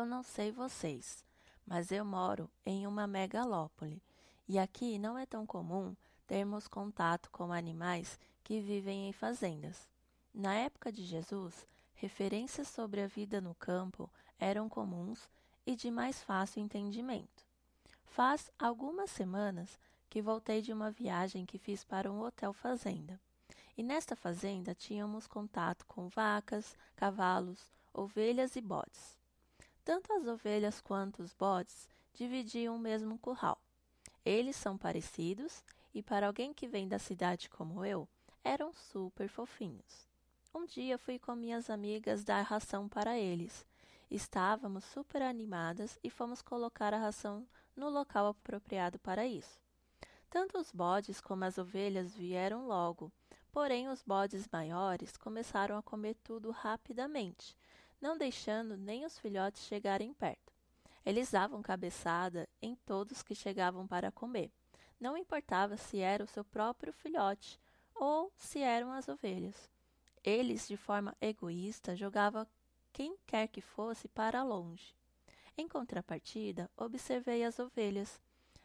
Eu não sei vocês, mas eu moro em uma megalópole e aqui não é tão comum termos contato com animais que vivem em fazendas. Na época de Jesus, referências sobre a vida no campo eram comuns e de mais fácil entendimento. Faz algumas semanas que voltei de uma viagem que fiz para um hotel fazenda. E nesta fazenda tínhamos contato com vacas, cavalos, ovelhas e bodes. Tanto as ovelhas quanto os bodes dividiam o mesmo curral. Eles são parecidos e, para alguém que vem da cidade como eu, eram super fofinhos. Um dia fui com minhas amigas dar ração para eles. Estávamos super animadas e fomos colocar a ração no local apropriado para isso. Tanto os bodes como as ovelhas vieram logo, porém os bodes maiores começaram a comer tudo rapidamente, não deixando nem os filhotes chegarem perto. Eles davam cabeçada em todos que chegavam para comer. Não importava se era o seu próprio filhote ou se eram as ovelhas. Eles, de forma egoísta, jogavam quem quer que fosse para longe. Em contrapartida, observei as ovelhas.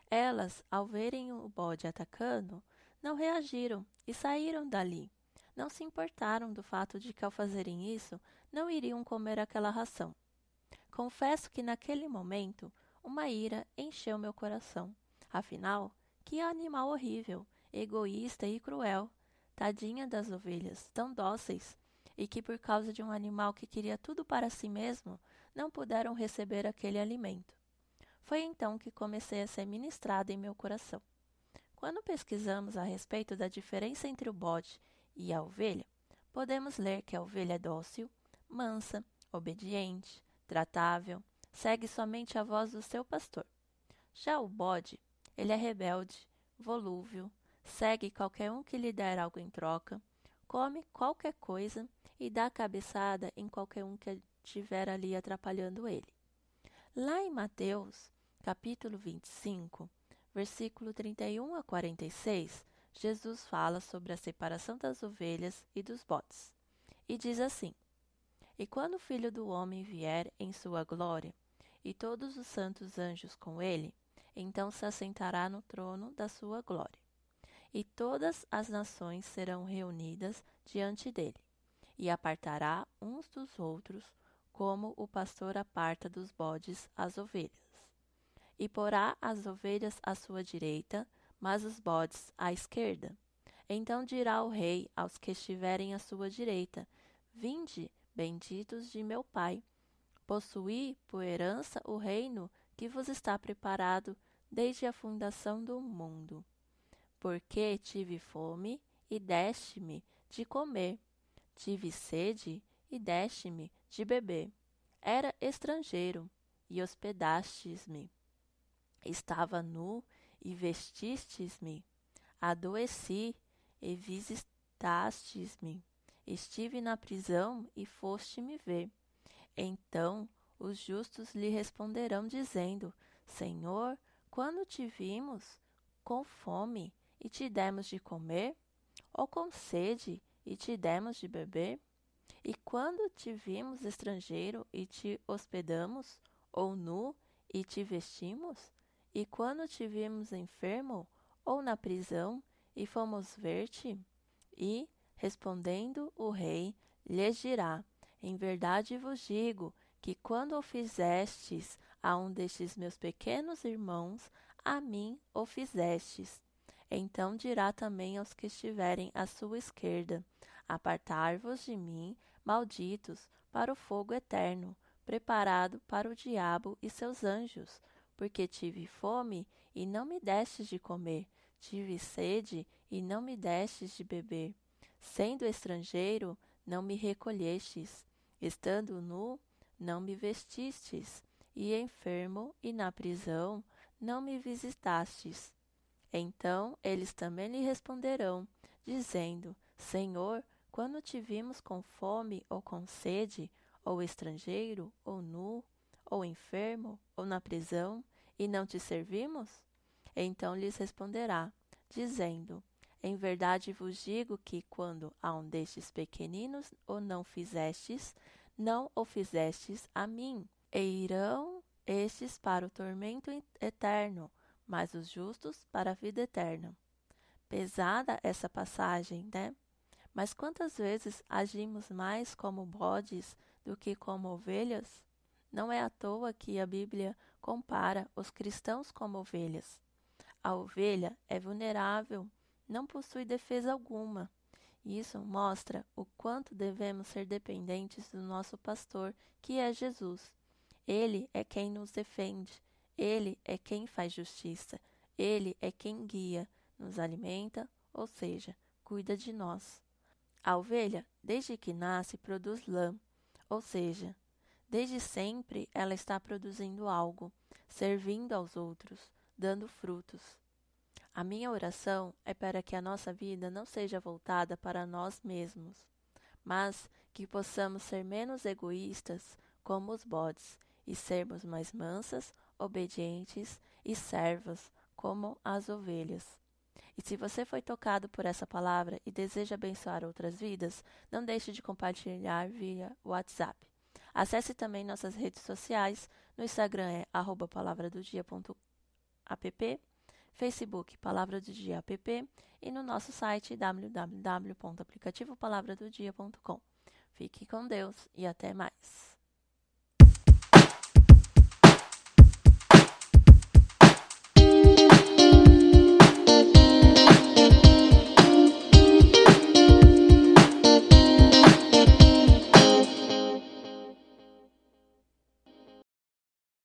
Elas, ao verem o bode atacando, não reagiram e saíram dali. Não se importaram do fato de que, ao fazerem isso, não iriam comer aquela ração. Confesso que naquele momento uma ira encheu meu coração. Afinal, que animal horrível, egoísta e cruel. Tadinha das ovelhas, tão dóceis, e que por causa de um animal que queria tudo para si mesmo, não puderam receber aquele alimento. Foi então que comecei a ser ministrada em meu coração. Quando pesquisamos a respeito da diferença entre o bode e a ovelha, podemos ler que a ovelha é dócil, mansa, obediente, tratável, segue somente a voz do seu pastor. Já o bode, ele é rebelde, volúvel, segue qualquer um que lhe der algo em troca, come qualquer coisa e dá cabeçada em qualquer um que estiver ali atrapalhando ele. Lá em Mateus, capítulo 25, versículo 31 a 46, Jesus fala sobre a separação das ovelhas e dos bodes. E diz assim: E quando o Filho do Homem vier em sua glória, e todos os santos anjos com ele, então se assentará no trono da sua glória. E todas as nações serão reunidas diante dele, e apartará uns dos outros, como o pastor aparta dos bodes as ovelhas e porá as ovelhas à sua direita, mas os bodes à esquerda. Então dirá o rei aos que estiverem à sua direita: Vinde, benditos de meu Pai, possuí por herança o reino que vos está preparado desde a fundação do mundo. Porque tive fome e deste-me de comer, tive sede e deste-me de beber. Era estrangeiro e hospedastes-me Estava nu e vestistes-me. Adoeci e visitastes-me. Estive na prisão e foste-me ver. Então os justos lhe responderão, dizendo: Senhor, quando te vimos com fome e te demos de comer? Ou com sede e te demos de beber? E quando te vimos estrangeiro e te hospedamos? Ou nu e te vestimos? E quando te vimos enfermo ou na prisão e fomos ver-te? E, respondendo o rei, lhes dirá: Em verdade vos digo que quando o fizestes a um destes meus pequenos irmãos, a mim o fizestes. Então dirá também aos que estiverem à sua esquerda: Apartai-vos de mim, malditos, para o fogo eterno, preparado para o diabo e seus anjos porque tive fome e não me destes de comer, tive sede e não me destes de beber. Sendo estrangeiro, não me recolhestes, estando nu, não me vestistes, e enfermo e na prisão, não me visitastes. Então eles também lhe responderão, dizendo: Senhor, quando te vimos com fome ou com sede, ou estrangeiro, ou nu, ou enfermo, ou na prisão, e não te servimos? Então lhes responderá, dizendo: Em verdade vos digo que, quando a um destes pequeninos o não fizestes, não o fizestes a mim. e irão estes para o tormento eterno, mas os justos para a vida eterna. Pesada essa passagem, né? Mas quantas vezes agimos mais como bodes do que como ovelhas? Não é à toa que a Bíblia compara os cristãos como ovelhas. A ovelha é vulnerável, não possui defesa alguma. Isso mostra o quanto devemos ser dependentes do nosso pastor, que é Jesus. Ele é quem nos defende, ele é quem faz justiça, ele é quem guia, nos alimenta, ou seja, cuida de nós. A ovelha, desde que nasce, produz lã, ou seja, desde sempre ela está produzindo algo, servindo aos outros, dando frutos. A minha oração é para que a nossa vida não seja voltada para nós mesmos, mas que possamos ser menos egoístas como os bodes e sermos mais mansas, obedientes e servas como as ovelhas. E se você foi tocado por essa palavra e deseja abençoar outras vidas, não deixe de compartilhar via WhatsApp. Acesse também nossas redes sociais. No Instagram é palavradodia.app, Facebook Palavra do Dia app e no nosso site www.aplicativopalavradodia.com. Fique com Deus e até mais.